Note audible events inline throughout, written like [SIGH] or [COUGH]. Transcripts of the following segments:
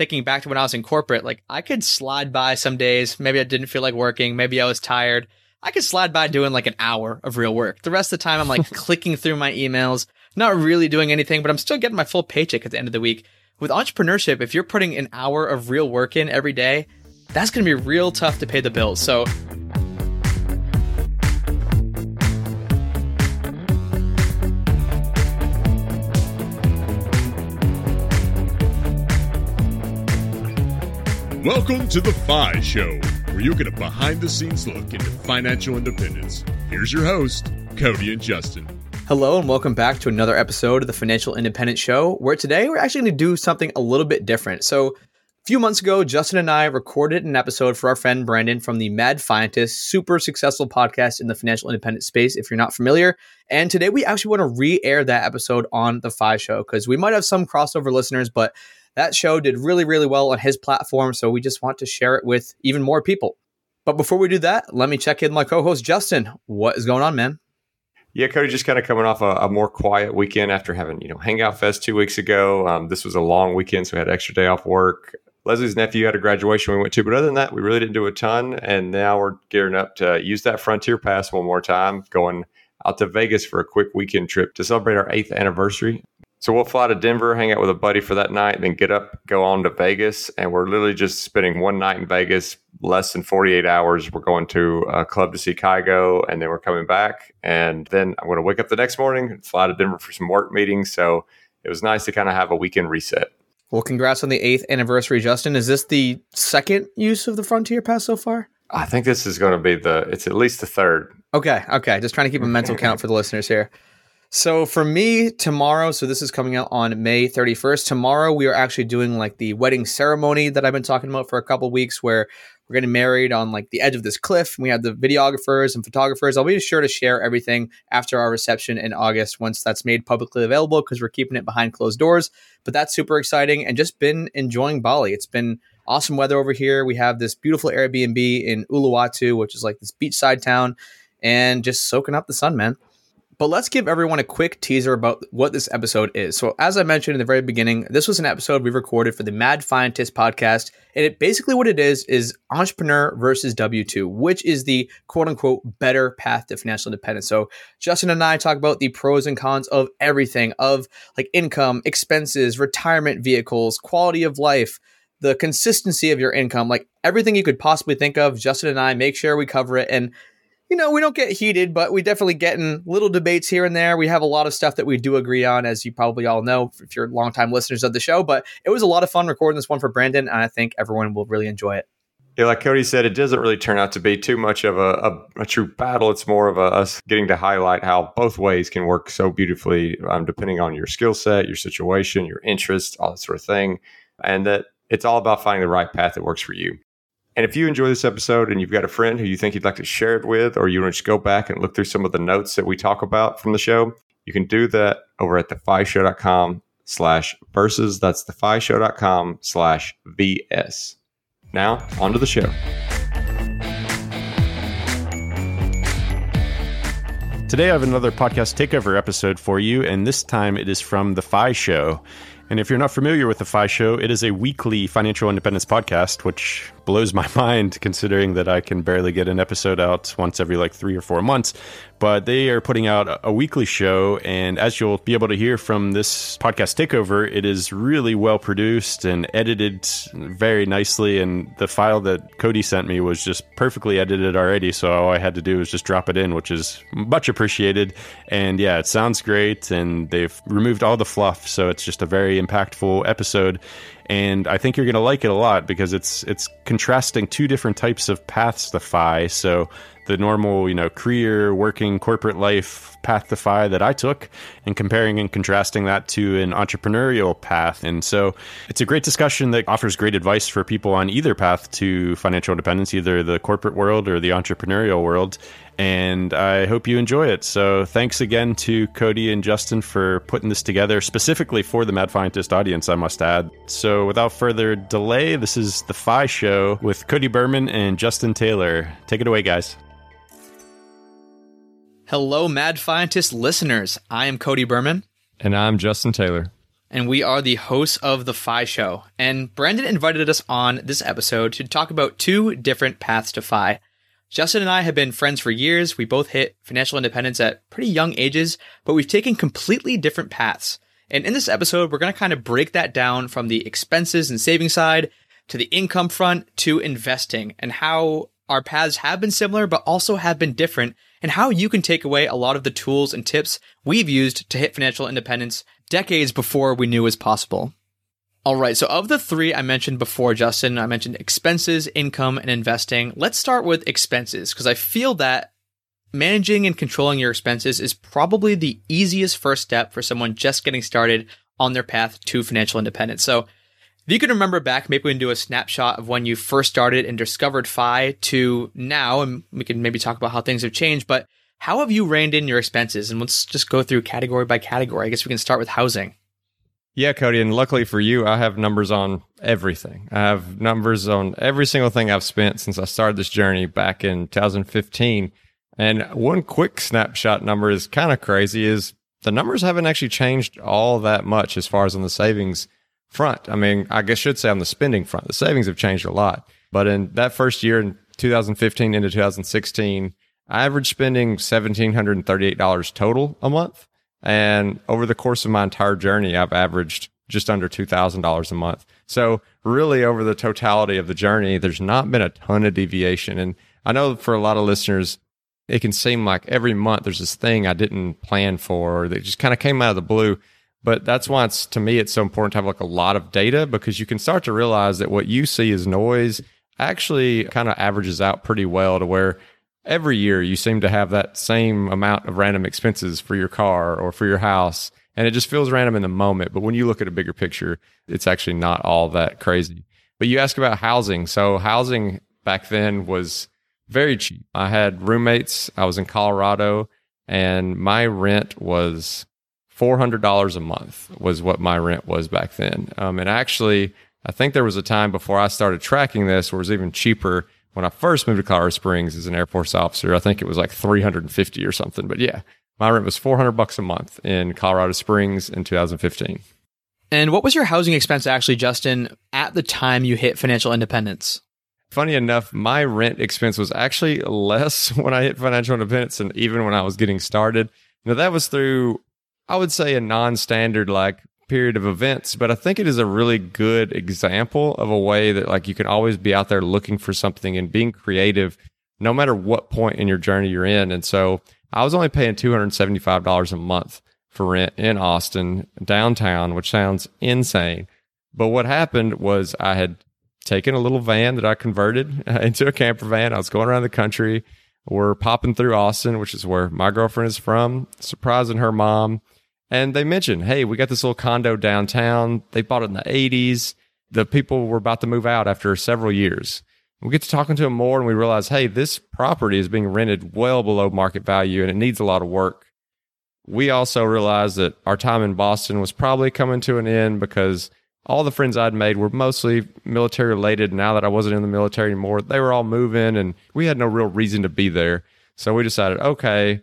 thinking back to when I was in corporate, like I could slide by some days. Maybe I didn't feel like working. Maybe I was tired. I could slide by doing like an hour of real work. The rest of the time, I'm like [LAUGHS] clicking through my emails, not really doing anything, but I'm still getting my full paycheck at the end of the week. With entrepreneurship, if you're putting an hour of real work in every day, that's going to be real tough to pay the bills. So Welcome to The FI Show, where you get a behind the scenes look into financial independence. Here's your host, Cody and Justin. Hello, and welcome back to another episode of the Financial Independence Show, where today we're actually going to do something a little bit different. So, a few months ago, Justin and I recorded an episode for our friend Brandon from the Mad Fientist, super successful podcast in the financial independence space, if you're not familiar. And today we actually want to re air that episode on the FI Show because we might have some crossover listeners, but that show did really, really well on his platform. So we just want to share it with even more people. But before we do that, let me check in my co host, Justin. What is going on, man? Yeah, Cody, just kind of coming off a, a, more quiet weekend after having, you know, Hangout Fest two weeks ago. Um, this was a long weekend, so we had extra day off work. Leslie's nephew had a graduation we went to, but other than that, we really didn't do a ton. And now we're gearing up to use that Frontier Pass one more time, going out to Vegas for a quick weekend trip to celebrate our eighth anniversary. So we'll fly to Denver, hang out with a buddy for that night, then get up, go on to Vegas, and we're literally just spending one night in Vegas, less than 48 hours. We're going to a club to see Kygo, and then we're coming back. And then I'm going to wake up the next morning, fly to Denver for some work meetings. So it was nice to kind of have a weekend reset. Well, congrats on the eighth anniversary, Justin. Is this the second use of the Frontier Pass so far? I think this is going to be the, it's at least the third. Okay. Okay. Just trying to keep a mental [LAUGHS] count for the listeners here. So for me, tomorrow, so this is coming out on May 31st. Tomorrow, we are actually doing like the wedding ceremony that I've been talking about for a couple weeks, where we're getting married on like the edge of this cliff. We have the videographers and photographers. I'll be sure to share everything after our reception in August once that's made publicly available because we're keeping it behind closed doors. But that's super exciting and just been enjoying Bali. It's been awesome weather over here. We have this beautiful Airbnb in Uluwatu, which is like this beachside town, and just soaking up the sun, man. But let's give everyone a quick teaser about what this episode is. So, as I mentioned in the very beginning, this was an episode we recorded for the Mad Fientist podcast. And it basically what it is is entrepreneur versus W 2, which is the quote unquote better path to financial independence. So, Justin and I talk about the pros and cons of everything of like income, expenses, retirement vehicles, quality of life the consistency of your income, like everything you could possibly think of. Justin and I make sure we cover it. And you know, we don't get heated, but we definitely get in little debates here and there. We have a lot of stuff that we do agree on, as you probably all know if you're longtime listeners of the show. But it was a lot of fun recording this one for Brandon, and I think everyone will really enjoy it. Yeah, like Cody said, it doesn't really turn out to be too much of a, a, a true battle. It's more of a, us getting to highlight how both ways can work so beautifully, um, depending on your skill set, your situation, your interest, all that sort of thing. And that it's all about finding the right path that works for you. And if you enjoy this episode and you've got a friend who you think you'd like to share it with, or you want to just go back and look through some of the notes that we talk about from the show, you can do that over at thefishow.com slash versus. That's thefishow.com slash VS. Now, on to the show. Today, I have another podcast takeover episode for you, and this time it is from The FI Show. And if you're not familiar with the FI Show, it is a weekly financial independence podcast, which blows my [LAUGHS] mind considering that I can barely get an episode out once every like three or four months. But they are putting out a weekly show. And as you'll be able to hear from this podcast takeover, it is really well produced and edited very nicely. And the file that Cody sent me was just perfectly edited already. So all I had to do was just drop it in, which is much appreciated. And yeah, it sounds great. And they've removed all the fluff. So it's just a very impactful episode and I think you're going to like it a lot because it's it's contrasting two different types of paths to FI. So the normal, you know, career, working, corporate life path to FI that I took, and comparing and contrasting that to an entrepreneurial path. And so it's a great discussion that offers great advice for people on either path to financial independence, either the corporate world or the entrepreneurial world and I hope you enjoy it. So, thanks again to Cody and Justin for putting this together specifically for the Mad Fientist audience, I must add. So, without further delay, this is the FI Show with Cody Berman and Justin Taylor. Take it away, guys. Hello, Mad Fientist listeners. I am Cody Berman. And I'm Justin Taylor. and we are the hosts of The FI Show. And Brandon invited us on this episode to talk about two different paths to FI. Justin and I have been friends for years. We both hit financial independence at pretty young ages, but we've taken completely different paths. And in this episode, we're going to kind of break that down from the expenses and saving side to the income front to investing and how our paths have been similar, but also have been different and how you can take away a lot of the tools and tips we've used to hit financial independence decades before we knew was possible. All right, so of the three I mentioned before, Justin, I mentioned expenses, income, and investing. Let's start with expenses because I feel that managing and controlling your expenses is probably the easiest first step for someone just getting started on their path to financial independence. So, if you can remember back, maybe we can do a snapshot of when you first started and discovered FI to now, and we can maybe talk about how things have changed. But how have you reined in your expenses? And let's just go through category by category. I guess we can start with housing. Yeah, Cody, and luckily for you, I have numbers on everything. I have numbers on every single thing I've spent since I started this journey back in 2015. And one quick snapshot number is kind of crazy is the numbers haven't actually changed all that much as far as on the savings front. I mean, I guess I should say on the spending front, the savings have changed a lot. But in that first year in 2015 into 2016, I averaged spending $1,738 total a month. And over the course of my entire journey, I've averaged just under $2,000 a month. So really over the totality of the journey, there's not been a ton of deviation. And I know for a lot of listeners, it can seem like every month there's this thing I didn't plan for that just kind of came out of the blue. But that's why it's to me it's so important to have like a lot of data because you can start to realize that what you see as noise actually kind of averages out pretty well to where every year you seem to have that same amount of random expenses for your car or for your house and it just feels random in the moment but when you look at a bigger picture it's actually not all that crazy. But you ask about housing. So housing back then was very cheap. I had roommates. I was in colorado and my rent was $400 a month was what my rent was back then. Um, and actually i think there was a time before i started tracking this where it was even cheaper when I first moved to Colorado Springs as an Air Force officer, I think it was like 350 or something. But yeah, my rent was 400 bucks a month in Colorado Springs in 2015. And what was your housing expense actually, Justin, at the time you hit financial independence? Funny enough, my rent expense was actually less [LAUGHS] when I hit financial independence and even when I was getting started. Now that was through, I would say, a non-standard like period of events, but I think it is a really good example of a way that like you can always be out there looking for something and being creative no matter what point in your journey you're in. And so I was only paying $275 a month for rent in Austin downtown, which sounds insane. But what happened was I had taken a little van that I converted [LAUGHS] into a camper van. I was going around the country. We're popping through Austin, which is where my girlfriend is from, surprising her mom and they mentioned, hey, we got this little condo downtown. They bought it in the 80s. The people were about to move out after several years. We get to talking to them more and we realize, hey, this property is being rented well below market value and it needs a lot of work. We also realized that our time in Boston was probably coming to an end because all the friends I'd made were mostly military related. Now that I wasn't in the military anymore, they were all moving and we had no real reason to be there. So we decided, okay,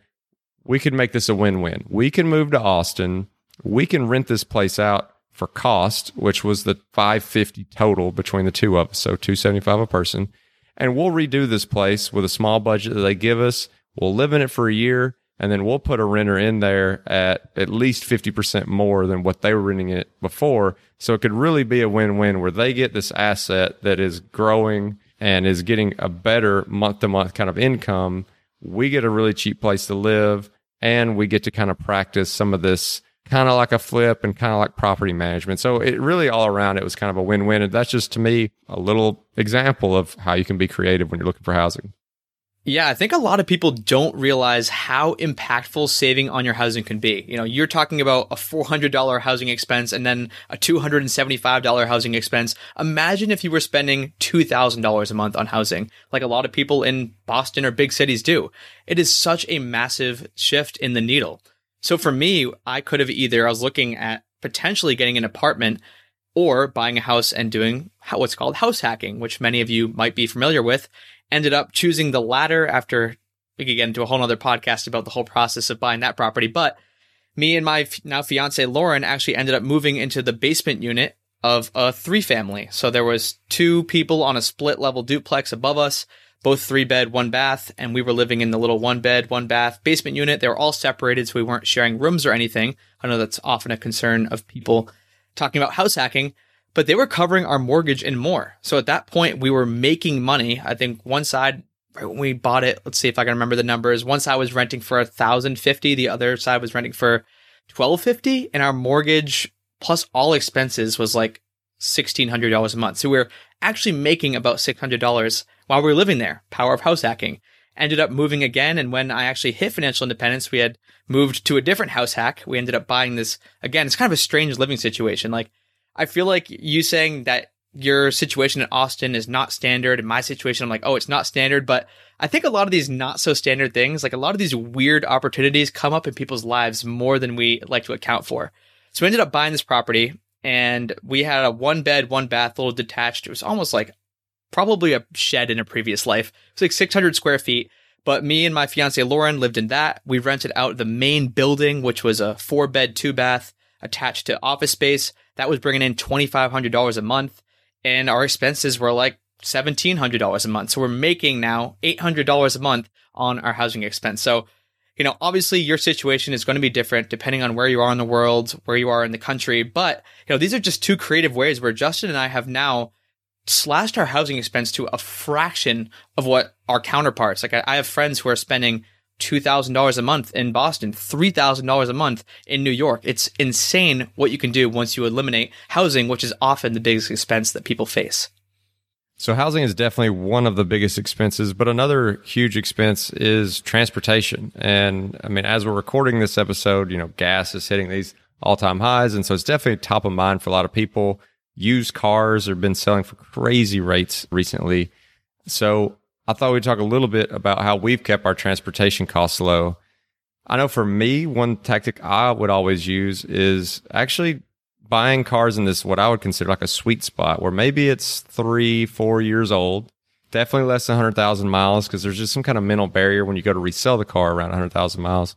we could make this a win-win. We can move to Austin. We can rent this place out for cost, which was the 550 total between the two of us, so 275 a person. And we'll redo this place with a small budget that they give us. We'll live in it for a year and then we'll put a renter in there at at least 50% more than what they were renting it before. So it could really be a win-win where they get this asset that is growing and is getting a better month to month kind of income. We get a really cheap place to live and we get to kind of practice some of this kind of like a flip and kind of like property management. So it really all around it was kind of a win-win. And that's just to me a little example of how you can be creative when you're looking for housing. Yeah, I think a lot of people don't realize how impactful saving on your housing can be. You know, you're talking about a $400 housing expense and then a $275 housing expense. Imagine if you were spending $2,000 a month on housing, like a lot of people in Boston or big cities do. It is such a massive shift in the needle. So for me, I could have either, I was looking at potentially getting an apartment or buying a house and doing what's called house hacking, which many of you might be familiar with ended up choosing the latter after we could get into a whole other podcast about the whole process of buying that property. But me and my now fiance Lauren actually ended up moving into the basement unit of a three family. So there was two people on a split level duplex above us, both three bed, one bath, and we were living in the little one bed, one bath basement unit. They were all separated, so we weren't sharing rooms or anything. I know that's often a concern of people talking about house hacking, but they were covering our mortgage and more. So at that point, we were making money. I think one side right when we bought it, let's see if I can remember the numbers. One side was renting for a thousand fifty, the other side was renting for twelve fifty, and our mortgage plus all expenses was like sixteen hundred dollars a month. So we are actually making about six hundred dollars while we were living there. Power of house hacking. Ended up moving again, and when I actually hit financial independence, we had moved to a different house hack. We ended up buying this again. It's kind of a strange living situation. Like I feel like you saying that your situation in Austin is not standard. In my situation, I'm like, oh, it's not standard. But I think a lot of these not so standard things, like a lot of these weird opportunities come up in people's lives more than we like to account for. So we ended up buying this property and we had a one bed, one bath, little detached. It was almost like probably a shed in a previous life. It was like 600 square feet. But me and my fiance Lauren lived in that. We rented out the main building, which was a four bed, two bath attached to office space. That was bringing in $2,500 a month and our expenses were like $1,700 a month. So we're making now $800 a month on our housing expense. So, you know, obviously your situation is going to be different depending on where you are in the world, where you are in the country. But, you know, these are just two creative ways where Justin and I have now slashed our housing expense to a fraction of what our counterparts, like I have friends who are spending $2,000 a month in Boston, $3,000 a month in New York. It's insane what you can do once you eliminate housing, which is often the biggest expense that people face. So housing is definitely one of the biggest expenses, but another huge expense is transportation. And I mean, as we're recording this episode, you know, gas is hitting these all-time highs, and so it's definitely top of mind for a lot of people. Used cars have been selling for crazy rates recently. So I thought we'd talk a little bit about how we've kept our transportation costs low. I know for me, one tactic I would always use is actually buying cars in this, what I would consider like a sweet spot where maybe it's three, four years old, definitely less than 100,000 miles because there's just some kind of mental barrier when you go to resell the car around 100,000 miles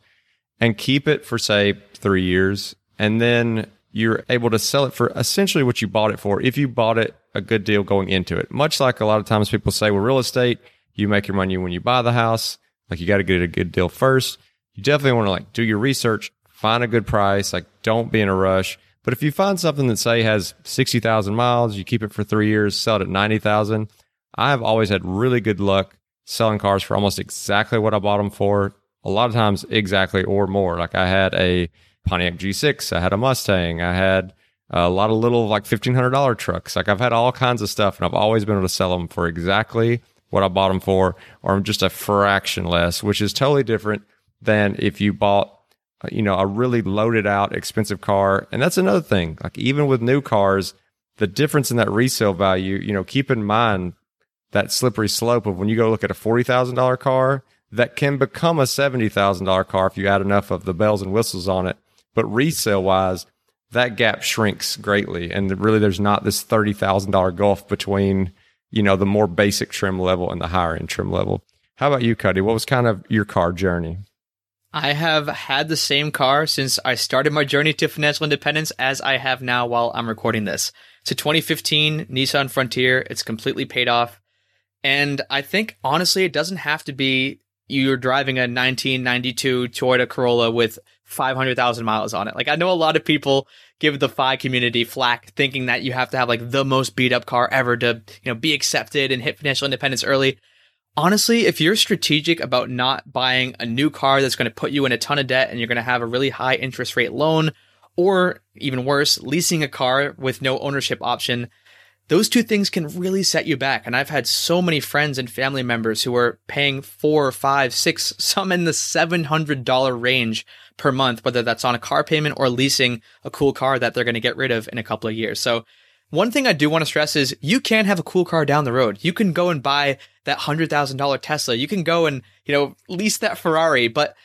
and keep it for, say, three years. And then you're able to sell it for essentially what you bought it for if you bought it a good deal going into it. Much like a lot of times people say, with real estate, you make your money when you buy the house. Like you got to get a good deal first. You definitely want to like do your research, find a good price. Like don't be in a rush. But if you find something that say has 60,000 miles, you keep it for three years, sell it at 90,000. I've always had really good luck selling cars for almost exactly what I bought them for. A lot of times exactly or more. Like I had a Pontiac G6, I had a Mustang, I had a lot of little like $1,500 trucks. Like I've had all kinds of stuff and I've always been able to sell them for exactly what I bought them for, or just a fraction less, which is totally different than if you bought, uh, you know, a really loaded out expensive car. And that's another thing. Like even with new cars, the difference in that resale value, you know, keep in mind that slippery slope of when you go look at a $40,000 car that can become a $70,000 car if you add enough of the bells and whistles on it. But resale wise, that gap shrinks greatly. And really, there's not this $30,000 gulf between you know, the more basic trim level and the higher end trim level. How about you, Cody? What was kind of your car journey? I have had the same car since I started my journey to financial independence as I have now while I'm recording this. It's a 2015 Nissan Frontier. It's completely paid off. And I think honestly, it doesn't have to be you're driving a 1992 Toyota Corolla with 500,000 miles on it. Like I know a lot of people give the FI community flack thinking that you have to have like the most beat up car ever to, you know, be accepted and hit financial independence early. Honestly, if you're strategic about not buying a new car that's going to put you in a ton of debt and you're going to have a really high interest rate loan or even worse, leasing a car with no ownership option, those two things can really set you back. And I've had so many friends and family members who are paying four, five, six, some in the $700 range per month, whether that's on a car payment or leasing a cool car that they're going to get rid of in a couple of years. So one thing I do want to stress is you can have a cool car down the road. You can go and buy that $100,000 Tesla. You can go and, you know, lease that Ferrari, but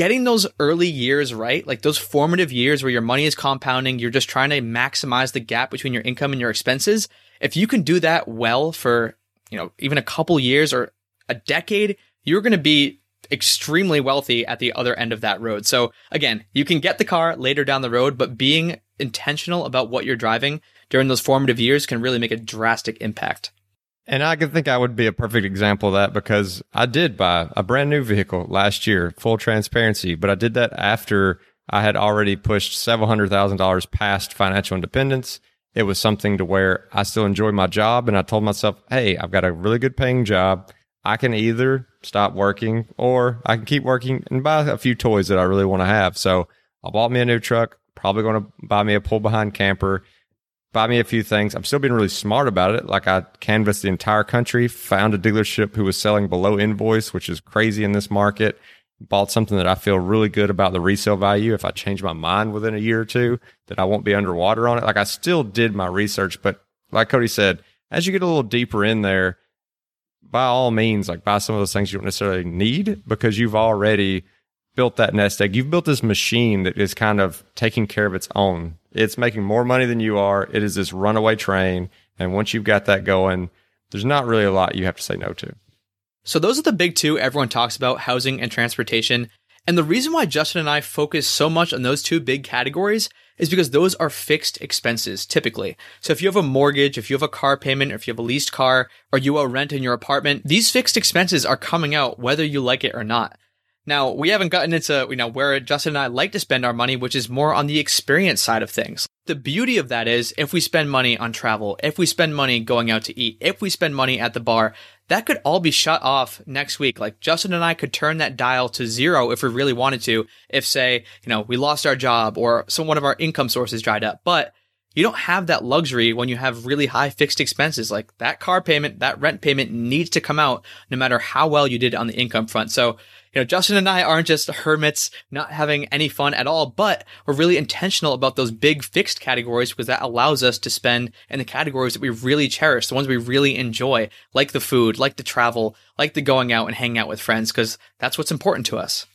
getting those early years right, like those formative years where your money is compounding, you're just trying to maximize the gap between your income and your expenses. If you can do that well for, you know, even a couple years or a decade, you're going to be extremely wealthy at the other end of that road. So again, you can get the car later down the road, but being intentional about what you're driving during those formative years can really make a drastic impact. And I can think I would be a perfect example of that because I did buy a brand new vehicle last year, full transparency, but I did that after I had already pushed several hundred thousand dollars past financial independence. It was something to where I still enjoy my job. And I told myself, Hey, I've got a really good paying job. I can either stop working or I can keep working and buy a few toys that I really want to have. So I bought me a new truck, probably going to buy me a pull behind camper buy me a few things. I'm still being really smart about it. Like I canvassed the entire country, found a dealership who was selling below invoice, which is crazy in this market. Bought something that I feel really good about the resale value. If I change my mind within a year or two, that I won't be underwater on it. Like I still did my research, but like Cody said, as you get a little deeper in there, by all means, like buy some of those things you don't necessarily need because you've already built that nest egg. You've built this machine that is kind of taking care of its own. It's making more money than you are. It is this runaway train. And once you've got that going, there's not really a lot you have to say no to. So those are the big two everyone talks about, housing and transportation. And the reason why Justin and I focus so much on those two big categories is because those are fixed expenses typically. So if you have a mortgage, if you have a car payment, or if you have a leased car, or you owe rent in your apartment, these fixed expenses are coming out whether you like it or not. Now, we haven't gotten into, you know, where Justin and I like to spend our money, which is more on the experience side of things. The beauty of that is if we spend money on travel, if we spend money going out to eat, if we spend money at the bar, that could all be shut off next week. Like Justin and I could turn that dial to zero if we really wanted to, if say, you know, we lost our job or some one of our income sources dried up. But you don't have that luxury when you have really high fixed expenses. Like that car payment, that rent payment needs to come out no matter how well you did on the income front. So you know, Justin and I aren't just hermits not having any fun at all, but we're really intentional about those big fixed categories because that allows us to spend in the categories that we really cherish, the ones we really enjoy, like the food, like the travel, like the going out and hanging out with friends, because that's what's important to us.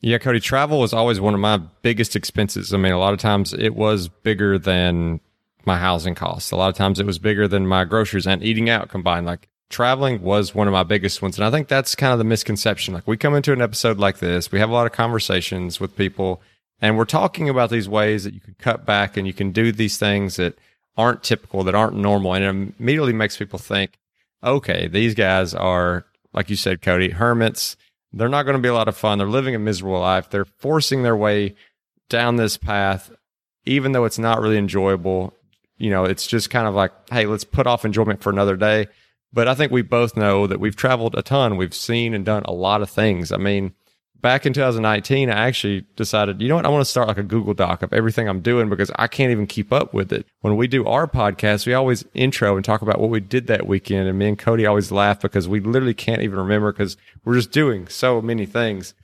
Yeah, Cody, travel was always one of my biggest expenses. I mean, a lot of times it was bigger than my housing costs. A lot of times it was bigger than my groceries and eating out combined. Like traveling was one of my biggest ones. And I think that's kind of the misconception. Like we come into an episode like this, we have a lot of conversations with people and we're talking about these ways that you can cut back and you can do these things that aren't typical, that aren't normal. And it immediately makes people think, okay, these guys are, like you said, Cody, hermits. They're not going to be a lot of fun. They're living a miserable life. They're forcing their way down this path, even though it's not really enjoyable. You know, it's just kind of like, hey, let's put off enjoyment for another day. But I think we both know that we've traveled a ton. We've seen and done a lot of things. I mean, back in 2019, I actually decided, you know what? I want to start like a Google Doc of everything I'm doing because I can't even keep up with it. When we do our podcast, we always intro and talk about what we did that weekend. And me and Cody always laugh because we literally can't even remember because we're just doing so many things.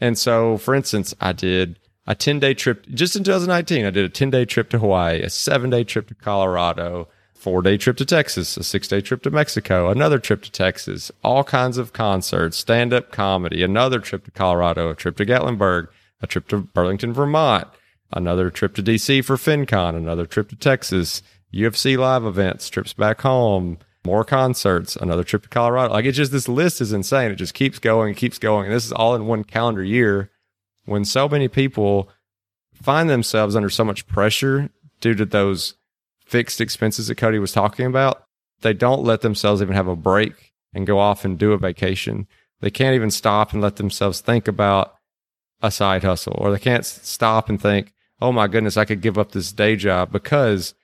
And so, for instance, I did a 10 day trip just in 2019. I did a 10 day trip to Hawaii, a seven day trip to Colorado, four day trip to Texas, a six day trip to Mexico, another trip to Texas, all kinds of concerts, stand up comedy, another trip to Colorado, a trip to Gatlinburg, a trip to Burlington, Vermont, another trip to DC for FinCon, another trip to Texas, UFC live events, trips back home, more concerts, another trip to Colorado. Like it's just this list is insane. It just keeps going, keeps going. And this is all in one calendar year when so many people find themselves under so much pressure due to those fixed expenses that Cody was talking about, they don't let themselves even have a break and go off and do a vacation. They can't even stop and let themselves think about a side hustle, or they can't stop and think, oh my goodness, I could give up this day job because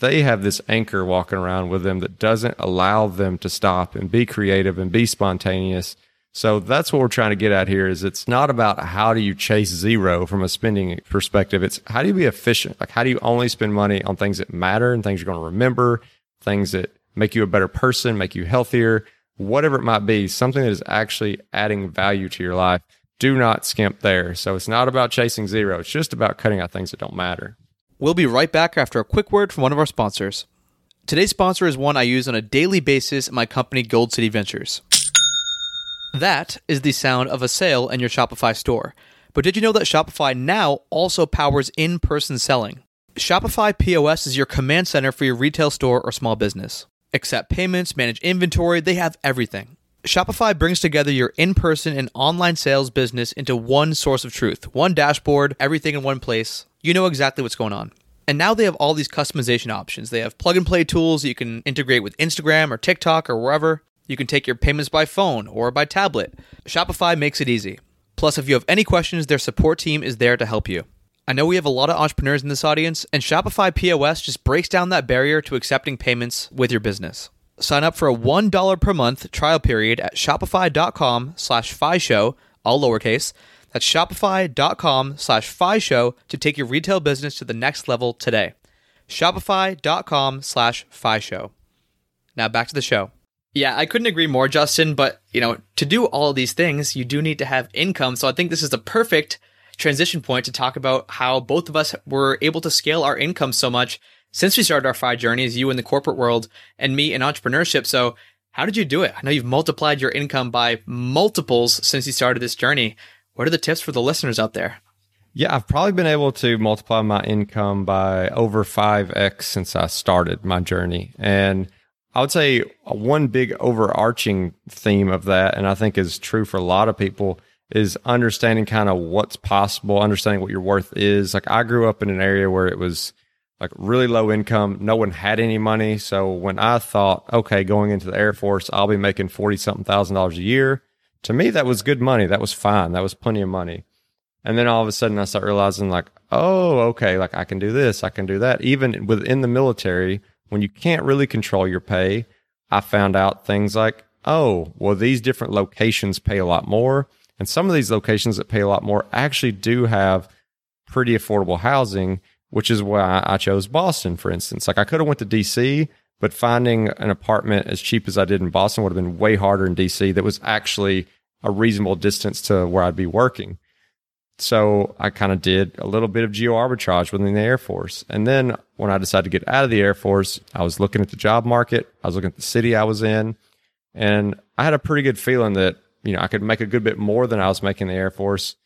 they have this anchor walking around with them that doesn't allow them to stop and be creative and be spontaneous so that's what we're trying to get at here is it's not about how do you chase zero from a spending perspective. It's how do you be efficient? Like how do you only spend money on things that matter and things you're going to remember, things that make you a better person, make you healthier, whatever it might be, something that is actually adding value to your life. Do not skimp there. So it's not about chasing zero. It's just about cutting out things that don't matter. We'll be right back after a quick word from one of our sponsors. Today's sponsor is one I use on a daily basis at my company, Gold City Ventures. That is the sound of a sale in your Shopify store. But did you know that Shopify now also powers in person selling? Shopify POS is your command center for your retail store or small business. Accept payments, manage inventory, they have everything. Shopify brings together your in person and online sales business into one source of truth, one dashboard, everything in one place. You know exactly what's going on. And now they have all these customization options. They have plug and play tools that you can integrate with Instagram or TikTok or wherever. You can take your payments by phone or by tablet. Shopify makes it easy. Plus, if you have any questions, their support team is there to help you. I know we have a lot of entrepreneurs in this audience, and Shopify POS just breaks down that barrier to accepting payments with your business. Sign up for a $1 per month trial period at shopify.com slash show, all lowercase. That's shopify.com slash show to take your retail business to the next level today. Shopify.com slash show. Now back to the show. Yeah, I couldn't agree more, Justin, but you know, to do all these things, you do need to have income. So I think this is the perfect transition point to talk about how both of us were able to scale our income so much since we started our FI journeys, you in the corporate world and me in entrepreneurship. So how did you do it? I know you've multiplied your income by multiples since you started this journey. What are the tips for the listeners out there? Yeah, I've probably been able to multiply my income by over 5x since I started my journey. And I would say one big overarching theme of that, and I think is true for a lot of people, is understanding kind of what's possible, understanding what your worth is. Like I grew up in an area where it was like really low income. No one had any money. So when I thought, okay, going into the Air Force, I'll be making 40 something thousand dollars a year. To me, that was good money. That was fine. That was plenty of money. And then all of a sudden I start realizing like, oh, okay, like I can do this. I can do that. Even within the military, when you can't really control your pay, I found out things like, oh, well, these different locations pay a lot more and some of these locations that pay a lot more actually do have pretty affordable housing, which is why I chose Boston, for instance. Like I could have went to DC, but finding an apartment as cheap as I did in Boston would have been way harder in DC that was actually a reasonable distance to where I'd be working. So I kind of did a little bit of geo arbitrage within the Air Force. And then when I decided to get out of the Air Force, I was looking at the job market, I was looking at the city I was in, and I had a pretty good feeling that you know, I could make a good bit more than I was making the Air Force.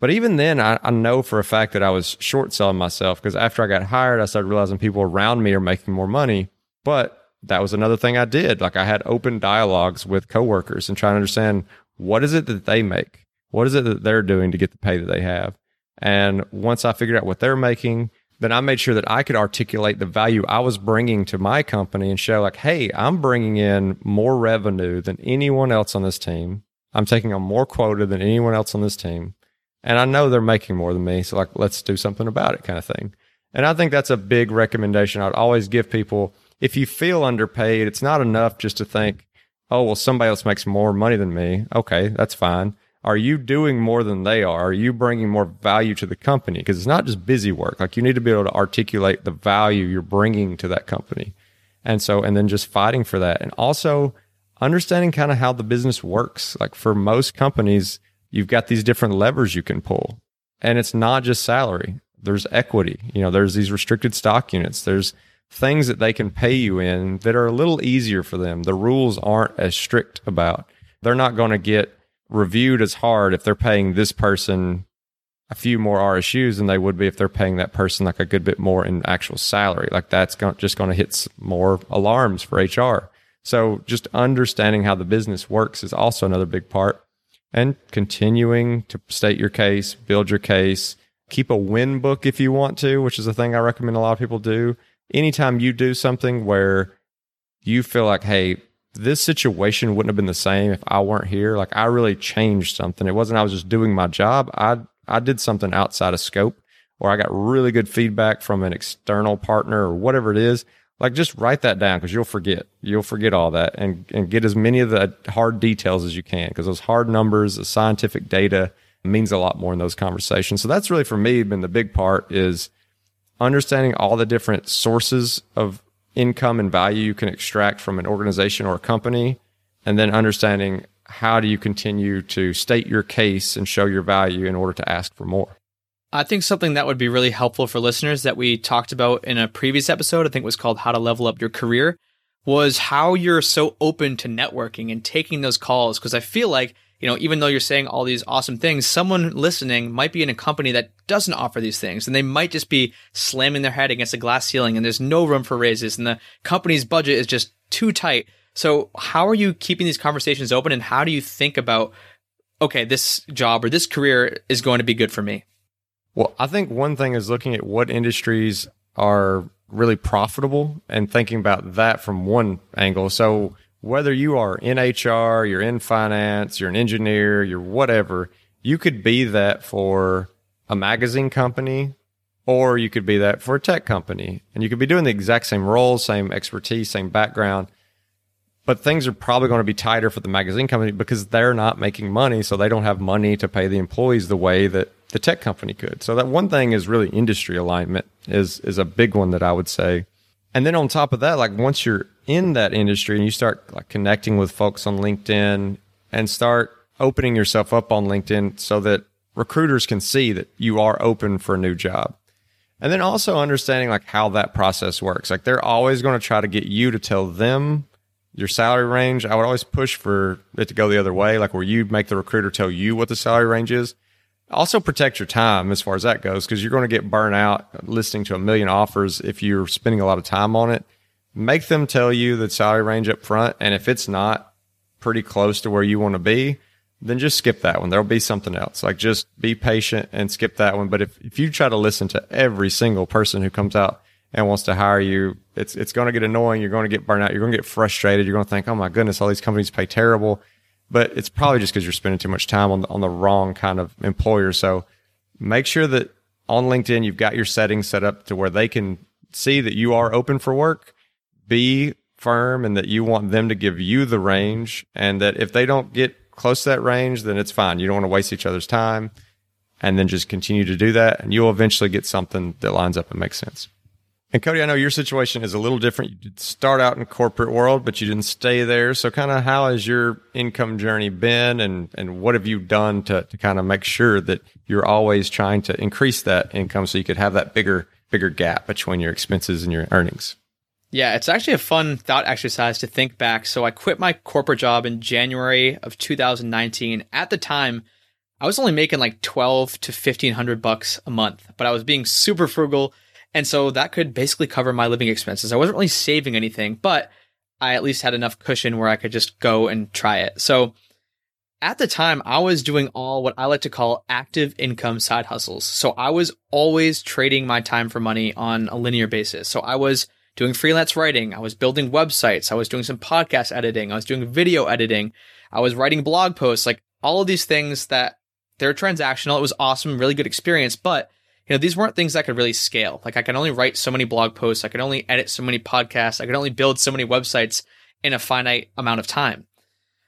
But even then, I, I know for a fact that I was short selling myself because after I got hired, I started realizing people around me are making more money. But that was another thing I did. Like I had open dialogues with coworkers and trying to understand what is it that they make? What is it that they're doing to get the pay that they have? And once I figured out what they're making, then I made sure that I could articulate the value I was bringing to my company and show like, hey, I'm bringing in more revenue than anyone else on this team. I'm taking on more quota than anyone else on this team. And I know they're making more than me. So, like, let's do something about it, kind of thing. And I think that's a big recommendation. I'd always give people if you feel underpaid, it's not enough just to think, oh, well, somebody else makes more money than me. Okay, that's fine. Are you doing more than they are? Are you bringing more value to the company? Because it's not just busy work. Like, you need to be able to articulate the value you're bringing to that company. And so, and then just fighting for that. And also, understanding kind of how the business works. Like for most companies, you've got these different levers you can pull. And it's not just salary. There's equity. You know, there's these restricted stock units. There's things that they can pay you in that are a little easier for them. The rules aren't as strict about. They're not going to get reviewed as hard if they're paying this person a few more RSUs than they would be if they're paying that person like a good bit more in actual salary. Like that's just going to hit more alarms for HR. So just understanding how the business works is also another big part. And continuing to state your case, build your case, keep a win book if you want to, which is a thing I recommend a lot of people do. Anytime you do something where you feel like, hey, this situation wouldn't have been the same if I weren't here. Like I really changed something. It wasn't I was just doing my job. I I did something outside of scope or I got really good feedback from an external partner or whatever it is like just write that down because you'll forget you'll forget all that and and get as many of the hard details as you can because those hard numbers the scientific data means a lot more in those conversations so that's really for me been the big part is understanding all the different sources of income and value you can extract from an organization or a company and then understanding how do you continue to state your case and show your value in order to ask for more I think something that would be really helpful for listeners that we talked about in a previous episode, I think was called How to Level Up Your Career, was how you're so open to networking and taking those calls. Because I feel like, you know, even though you're saying all these awesome things, someone listening might be in a company that doesn't offer these things and they might just be slamming their head against a glass ceiling and there's no room for raises and the company's budget is just too tight. So, how are you keeping these conversations open and how do you think about, okay, this job or this career is going to be good for me? Well, I think one thing is looking at what industries are really profitable and thinking about that from one angle. So, whether you are in HR, you're in finance, you're an engineer, you're whatever, you could be that for a magazine company or you could be that for a tech company. And you could be doing the exact same role, same expertise, same background. But things are probably going to be tighter for the magazine company because they're not making money. So they don't have money to pay the employees the way that the tech company could. So that one thing is really industry alignment is is a big one that I would say. And then on top of that, like once you're in that industry and you start like connecting with folks on LinkedIn and start opening yourself up on LinkedIn so that recruiters can see that you are open for a new job. And then also understanding like how that process works. Like they're always going to try to get you to tell them your salary range. I would always push for it to go the other way, like where you make the recruiter tell you what the salary range is. Also protect your time as far as that goes, because you're going to get burnt out listening to a million offers if you're spending a lot of time on it. Make them tell you the salary range up front. And if it's not pretty close to where you want to be, then just skip that one. There'll be something else. Like just be patient and skip that one. But if, if you try to listen to every single person who comes out and wants to hire you, it's, it's going to get annoying. You're going to get burnt out. You're going to get frustrated. You're going to think, oh my goodness, all these companies pay terrible but it's probably just because you're spending too much time on the, on the wrong kind of employer. So make sure that on LinkedIn you've got your settings set up to where they can see that you are open for work. Be firm and that you want them to give you the range, and that if they don't get close to that range, then it's fine. You don't want to waste each other's time, and then just continue to do that, and you'll eventually get something that lines up and makes sense. And Cody, I know your situation is a little different. You did start out in corporate world, but you didn't stay there. So kind of how has your income journey been and, and what have you done to, to kind of make sure that you're always trying to increase that income so you could have that bigger, bigger gap between your expenses and your earnings? Yeah, it's actually a fun thought exercise to think back. So I quit my corporate job in January of 2019. At the time, I was only making like 12 to 1500 bucks a month, but I was being super frugal and so that could basically cover my living expenses. I wasn't really saving anything, but I at least had enough cushion where I could just go and try it. So at the time, I was doing all what I like to call active income side hustles. So I was always trading my time for money on a linear basis. So I was doing freelance writing. I was building websites. I was doing some podcast editing. I was doing video editing. I was writing blog posts, like all of these things that they're transactional. It was awesome, really good experience, but you know, these weren't things I could really scale. Like I can only write so many blog posts, I could only edit so many podcasts, I could only build so many websites in a finite amount of time.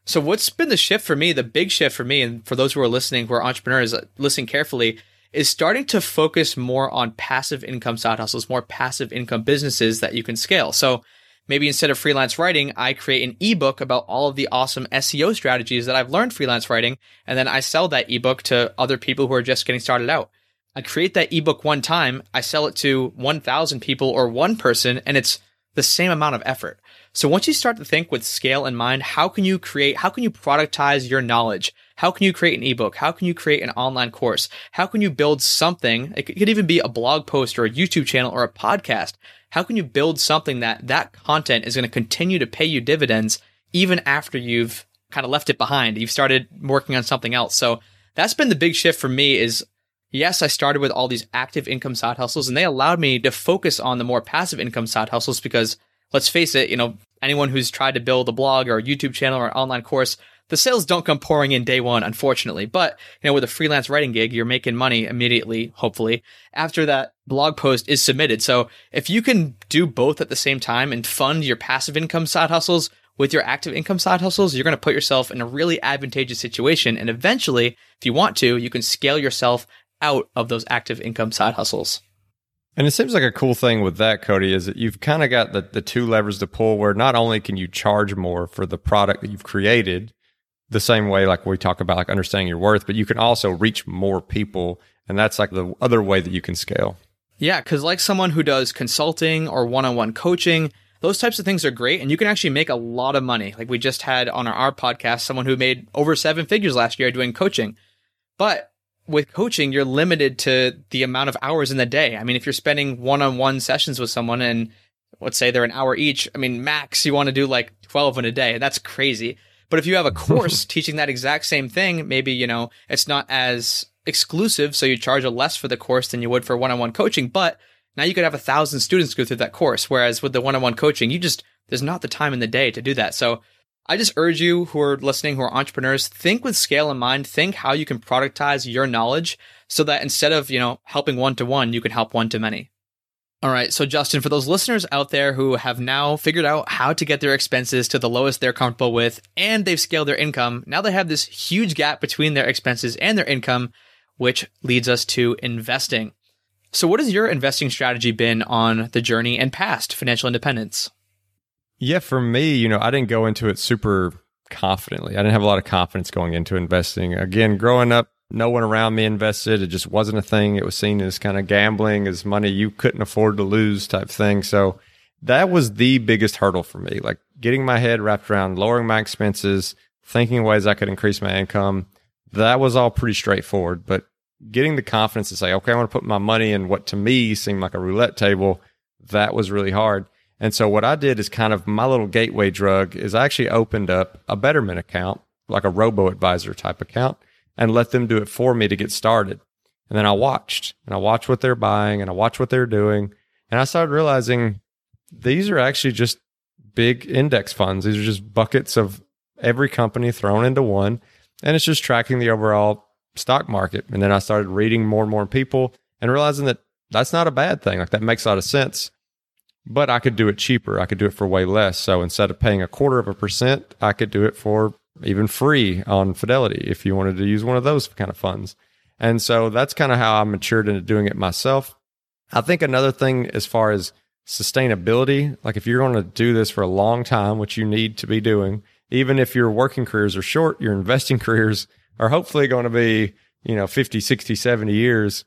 So what's been the shift for me, the big shift for me, and for those who are listening, who are entrepreneurs, uh, listen carefully, is starting to focus more on passive income side hustles, more passive income businesses that you can scale. So maybe instead of freelance writing, I create an ebook about all of the awesome SEO strategies that I've learned freelance writing, and then I sell that ebook to other people who are just getting started out. I create that ebook one time, I sell it to 1,000 people or one person, and it's the same amount of effort. So once you start to think with scale in mind, how can you create, how can you productize your knowledge? How can you create an ebook? How can you create an online course? How can you build something? It could even be a blog post or a YouTube channel or a podcast. How can you build something that that content is going to continue to pay you dividends even after you've kind of left it behind? You've started working on something else. So that's been the big shift for me is yes, I started with all these active income side hustles and they allowed me to focus on the more passive income side hustles because let's face it, you know, anyone who's tried to build a blog or a YouTube channel or an online course, the sales don't come pouring in day one, unfortunately. But, you know, with a freelance writing gig, you're making money immediately, hopefully, after that blog post is submitted. So if you can do both at the same time and fund your passive income side hustles with your active income side hustles, you're going to put yourself in a really advantageous situation. And eventually, if you want to, you can scale yourself out of those active income side hustles. And it seems like a cool thing with that, Cody, is that you've kind of got the, the two levers to pull where not only can you charge more for the product that you've created, the same way like we talk about like understanding your worth, but you can also reach more people. And that's like the other way that you can scale. Yeah, because like someone who does consulting or one on one coaching, those types of things are great. And you can actually make a lot of money. Like we just had on our, our podcast, someone who made over seven figures last year doing coaching. But with coaching, you're limited to the amount of hours in the day. I mean, if you're spending one on one sessions with someone and let's say they're an hour each. I mean, max you want to do like 12 in a day. That's crazy. But if you have a [LAUGHS] course teaching that exact same thing, maybe, you know, it's not as exclusive. So you charge a less for the course than you would for one on one coaching. But now you could have a thousand students go through that course. Whereas with the one on one coaching, you just, there's not the time in the day to do that. So I just urge you who are listening, who are entrepreneurs, think with scale in mind. Think how you can productize your knowledge so that instead of, you know, helping one to one, you can help one to many. All right. So, Justin, for those listeners out there who have now figured out how to get their expenses to the lowest they're comfortable with and they've scaled their income, now they have this huge gap between their expenses and their income, which leads us to investing. So, what has your investing strategy been on the journey and past financial independence? Yeah, for me, you know, I didn't go into it super confidently. I didn't have a lot of confidence going into investing. Again, growing up, no one around me invested. It just wasn't a thing. It was seen as kind of gambling, as money you couldn't afford to lose type thing. So that was the biggest hurdle for me, like getting my head wrapped around lowering my expenses, thinking ways I could increase my income. That was all pretty straightforward, but getting the confidence to say, okay, I want to put my money in what to me seemed like a roulette table. That was really hard. And so what I did is kind of my little gateway drug is I actually opened up a Betterment account, like a robo advisor type account, and let them do it for me to get started. And then I watched and I watched what they're buying and I watched what they're doing. And I started realizing these are actually just big index funds. These are just buckets of every company thrown into one. And it's just tracking the overall stock market. And then I started reading more and more people and realizing that that's not a bad thing. Like that makes a lot of sense but I could do it cheaper. I could do it for way less. So instead of paying a quarter of a percent, I could do it for even free on Fidelity if you wanted to use one of those kind of funds. And so that's kind of how I matured into doing it myself. I think another thing as far as sustainability, like if you're going to do this for a long time, which you need to be doing, even if your working careers are short, your investing [LAUGHS] careers are hopefully going to be, you know, 50, 60, 70 years.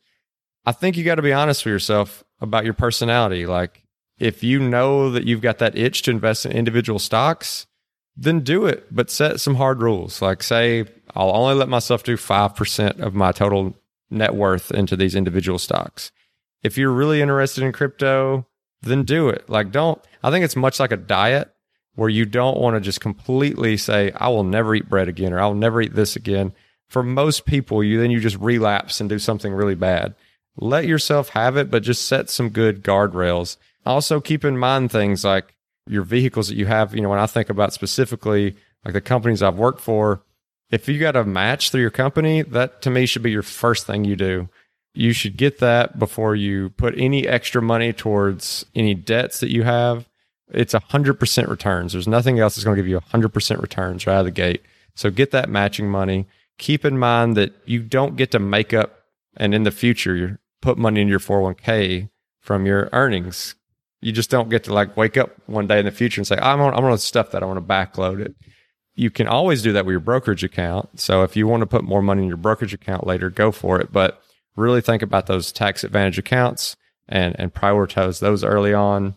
I think you got to be honest with yourself about your personality. Like if you know that you've got that itch to invest in individual stocks, then do it, but set some hard rules. Like say, I'll only let myself do 5% of my total net worth into these individual stocks. If you're really interested in crypto, then do it. Like don't, I think it's much like a diet where you don't want to just completely say, I will never eat bread again or I'll never eat this again. For most people, you then you just relapse and do something really bad. Let yourself have it, but just set some good guardrails also, keep in mind things like your vehicles that you have. You know, when I think about specifically like the companies I've worked for, if you got a match through your company, that to me should be your first thing you do. You should get that before you put any extra money towards any debts that you have. It's a hundred percent returns. There's nothing else that's going to give you a hundred percent returns right out of the gate. So get that matching money. Keep in mind that you don't get to make up and in the future you put money in your 401k from your earnings you just don't get to like wake up one day in the future and say, I'm on, I'm going to stuff that. I want to backload it. You can always do that with your brokerage account. So if you want to put more money in your brokerage account later, go for it. But really think about those tax advantage accounts and, and prioritize those early on.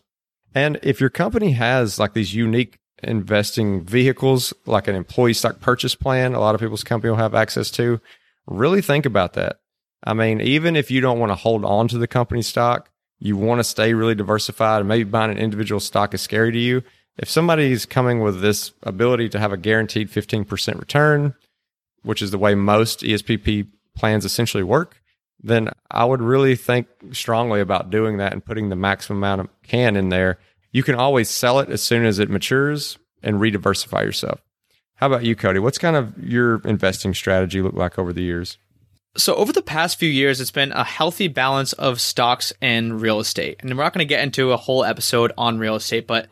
And if your company has like these unique investing vehicles, like an employee stock purchase plan, a lot of people's company will have access to, really think about that. I mean, even if you don't want to hold on to the company stock, you want to stay really diversified and maybe buying an individual stock is scary to you. If somebody's coming with this ability to have a guaranteed 15% return, which is the way most ESPP plans essentially work, then I would really think strongly about doing that and putting the maximum amount of can in there. You can always sell it as soon as it matures and re-diversify yourself. How about you, Cody? What's kind of your investing strategy look like over the years? So, over the past few years, it's been a healthy balance of stocks and real estate. And we're not going to get into a whole episode on real estate, but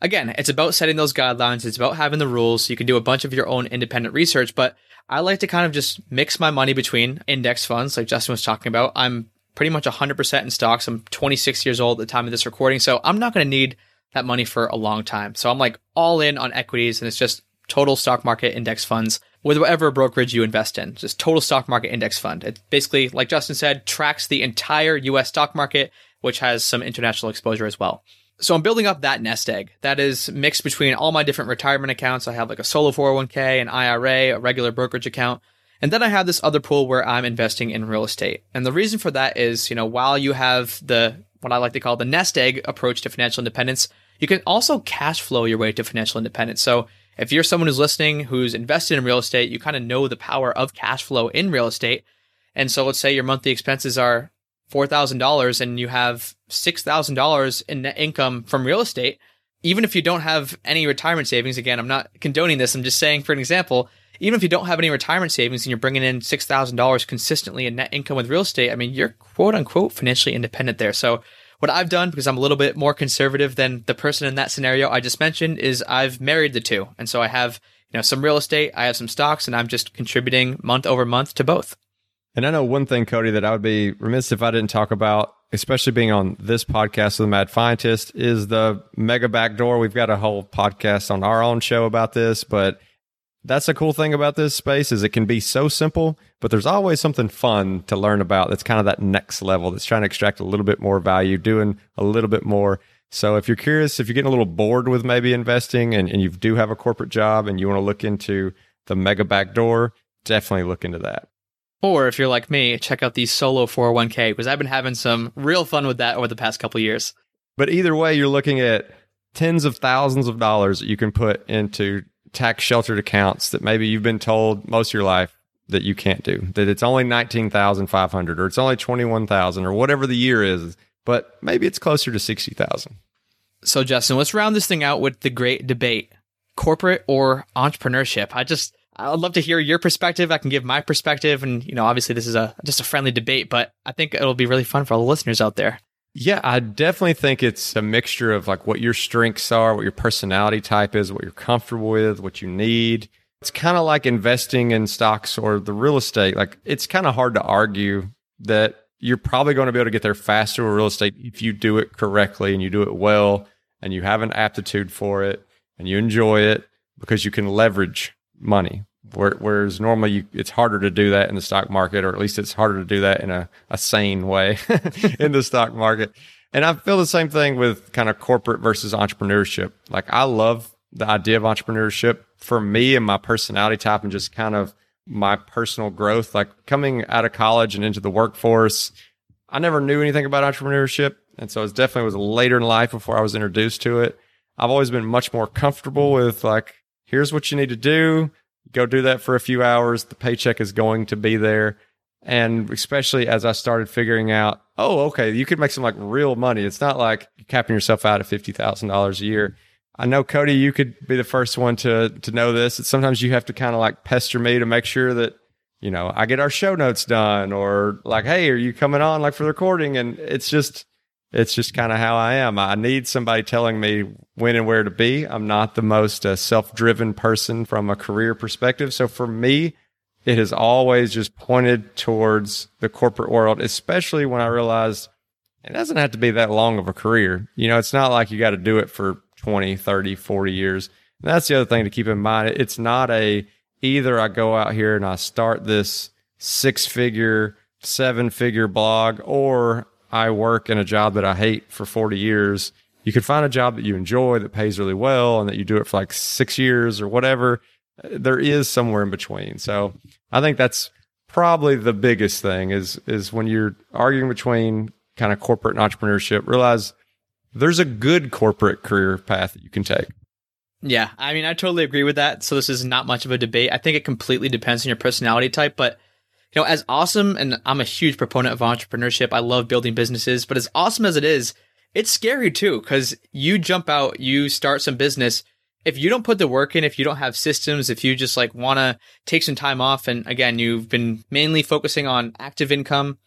again, it's about setting those guidelines. It's about having the rules. So you can do a bunch of your own independent research. But I like to kind of just mix my money between index funds, like Justin was talking about. I'm pretty much 100% in stocks. I'm 26 years old at the time of this recording. So, I'm not going to need that money for a long time. So, I'm like all in on equities, and it's just total stock market index funds with whatever brokerage you invest in. Just total stock market index fund. It basically, like Justin said, tracks the entire US stock market, which has some international exposure as well. So I'm building up that nest egg that is mixed between all my different retirement accounts. I have like a solo 401k, an IRA, a regular brokerage account. And then I have this other pool where I'm investing in real estate. And the reason for that is, you know, while you have the what I like to call the nest egg approach to financial independence, you can also cash flow your way to financial independence. So if you're someone who's listening who's invested in real estate, you kind of know the power of cash flow in real estate. And so let's say your monthly expenses are $4,000 and you have $6,000 in net income from real estate. Even if you don't have any retirement savings, again, I'm not condoning this. I'm just saying for an example, even if you don't have any retirement savings and you're bringing in $6,000 consistently in net income with real estate, I mean, you're quote unquote financially independent there. So what I've done, because I'm a little bit more conservative than the person in that scenario I just mentioned, is I've married the two. And so I have, you know, some real estate, I have some stocks, and I'm just contributing month over month to both. And I know one thing, Cody, that I would be remiss if I didn't talk about, especially being on this podcast with the Mad Fientist, is the mega backdoor. We've got a whole podcast on our own show about this, but that's a cool thing about this space is it can be so simple, but there's always something fun to learn about. That's kind of that next level that's trying to extract a little bit more value, doing a little bit more. So if you're curious, if you're getting a little bored with maybe investing and, and you do have a corporate job and you want to look into the mega backdoor, definitely look into that. Or if you're like me, check out the solo 401k because I've been having some real fun with that over the past couple years. But either way, you're looking at tens of thousands of dollars that you can put into tax sheltered accounts that maybe you've been told most of your life that you can't do, that it's only 19,500 or it's only 21,000 or whatever the year is, but maybe it's closer to 60,000. So Justin, let's round this thing out with the great debate, corporate or entrepreneurship. I just I'd love to hear your perspective. I can give my perspective and you know, obviously this is a just a friendly debate, but I think it'll be really fun for all the listeners out there. Yeah, I definitely think it's a mixture of like what your strengths are, what your personality type is, what you're comfortable with, what you need. It's kind of like investing in stocks or the real estate. Like it's kind of hard to argue that you're probably going to be able to get there faster with real estate if you do it correctly and you do it well and you have an aptitude for it and you enjoy it because you can leverage money. Whereas normally you, it's harder to do that in the stock market, or at least it's harder to do that in a, a sane way [LAUGHS] in the stock market. And I feel the same thing with kind of corporate versus entrepreneurship. Like I love the idea of entrepreneurship for me and my personality type and just kind of my personal growth. Like coming out of college and into the workforce, I never knew anything about entrepreneurship. And so it definitely was later in life before I was introduced to it. I've always been much more comfortable with like, here's what you need to do go do that for a few hours. The paycheck is going to be there. And especially as I started figuring out, oh, okay, you could make some like real money. It's not like capping yourself out at $50,000 a year. I know Cody, you could be the first one to, to know this. It's sometimes you have to kind of like pester me to make sure that, you know, I get our show notes done or like, Hey, are you coming on like for the recording? And it's just, it's just kind of how I am. I need somebody telling me when and where to be. I'm not the most uh, self driven person from a career perspective. So for me, it has always just pointed towards the corporate world, especially when I realized it doesn't have to be that long of a career. You know, it's not like you got to do it for 20, 30, 40 years. And that's the other thing to keep in mind. It's not a either I go out here and I start this six figure, seven figure blog, or I work in a job that I hate for 40 years. You could find a job that you enjoy that pays really well and that you do it for like six years or whatever. There is somewhere in between. So I think that's probably the biggest thing is, is when you're arguing between kind of corporate and entrepreneurship, realize there's a good corporate career path that you can take. Yeah, I mean, I totally agree with that. So this is not much of a debate. I think it completely depends on your personality type, but you know, as awesome, and I'm a huge proponent of entrepreneurship. I love building businesses, but as awesome as it is, it's scary too, because you jump out, you start some business. If you don't put the work in, if you don't have systems, if you just like want to take some time off, and again, you've been mainly focusing on active income,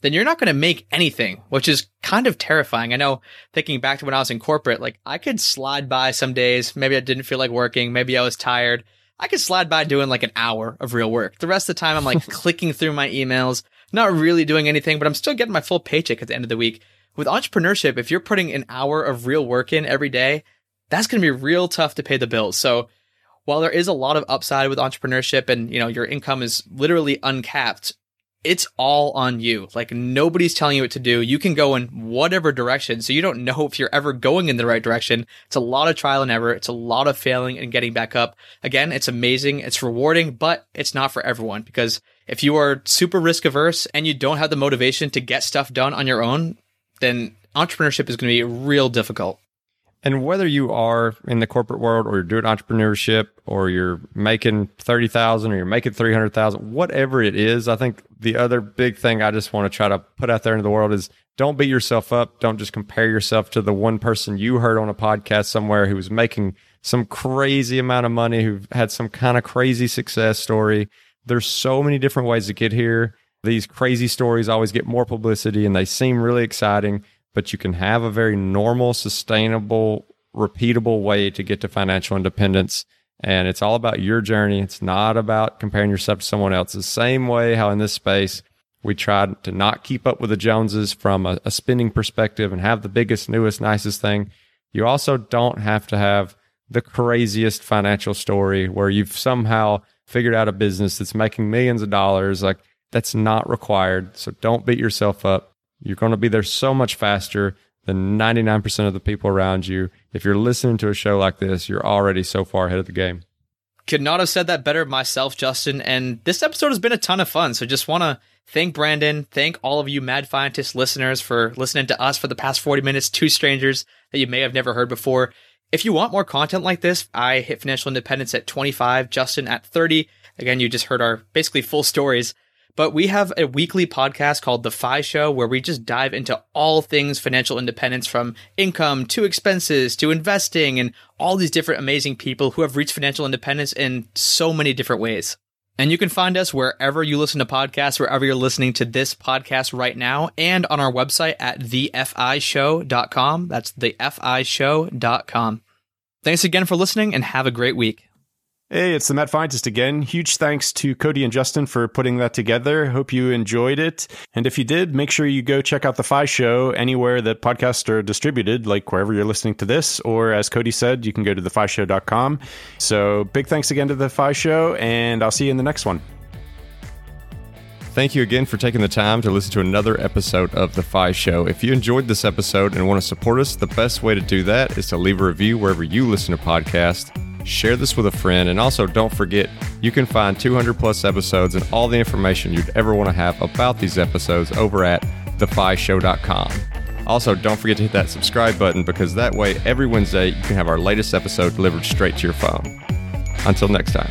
then you're not going to make anything, which is kind of terrifying. I know thinking back to when I was in corporate, like I could slide by some days. Maybe I didn't feel like working. Maybe I was tired. I could slide by doing like an hour of real work. The rest of the time, I'm like [LAUGHS] clicking through my emails, not really doing anything, but I'm still getting my full paycheck at the end of the week. With entrepreneurship, if you're putting an hour of real work in every day, that's going to be real tough to pay the bills. So while there is a lot of upside with entrepreneurship and, you know, your income is literally uncapped, it's all on you. Like nobody's telling you what to do. You can go in whatever direction. So you don't know if you're ever going in the right direction. It's a lot of trial and error. It's a lot of failing and getting back up. Again, it's amazing. It's rewarding, but it's not for everyone because if you are super risk averse and you don't have the motivation to get stuff done on your own, then entrepreneurship is going to be real difficult. And whether you are in the corporate world or you're doing entrepreneurship or you're making 30,000 or you're making 300,000, whatever it is, I think the other big thing I just want to try to put out there into the world is don't beat yourself up. Don't just compare yourself to the one person you heard on a podcast somewhere who was making some crazy amount of money, who had some kind of crazy success story. There's so many different ways to get here. These crazy stories always get more publicity and they seem really exciting but you can have a very normal, sustainable, repeatable way to get to financial independence. And it's all about your journey. It's not about comparing yourself to someone else. The same way how in this space, we try to not keep up with the Joneses from a, a spending perspective and have the biggest, newest, nicest thing. You also don't have to have the craziest financial story where you've somehow figured out a business that's making millions of dollars. Like that's not required. So don't beat yourself up you're going to be there so much faster than 99% of the people around you. If you're listening to a show like this, you're already so far ahead of the game. Could not have said that better myself, Justin. And this episode has been a ton of fun. So just want to thank Brandon, thank all of you Mad Fientist listeners for listening to us for the past 40 minutes, two strangers that you may have never heard before. If you want more content like this, I hit financial independence at 25, Justin at 30. Again, you just heard our basically full stories. But we have a weekly podcast called The FI Show where we just dive into all things financial independence from income to expenses to investing and all these different amazing people who have reached financial independence in so many different ways. And you can find us wherever you listen to podcasts, wherever you're listening to this podcast right now, and on our website at thefishow.com. That's thefishow.com. Thanks again for listening and have a great week. Hey, it's the Mad Fientist again. Huge thanks to Cody and Justin for putting that together. Hope you enjoyed it. And if you did, make sure you go check out the FI Show anywhere that podcasts are distributed, like wherever you're listening to this. Or as Cody said, you can go to thefishow.com. So big thanks again to the FI Show, and I'll see you in the next one. Thank you again for taking the time to listen to another episode of The FI Show. If you enjoyed this episode and want to support us, the best way to do that is to leave a review wherever you listen to podcasts share this with a friend, and also don't forget you can find 200 plus episodes and all the information you'd ever want to have about these episodes over at thefishow.com. Also, don't forget to hit that subscribe button because that way every Wednesday you can have our latest episode delivered straight to your phone. Until next time.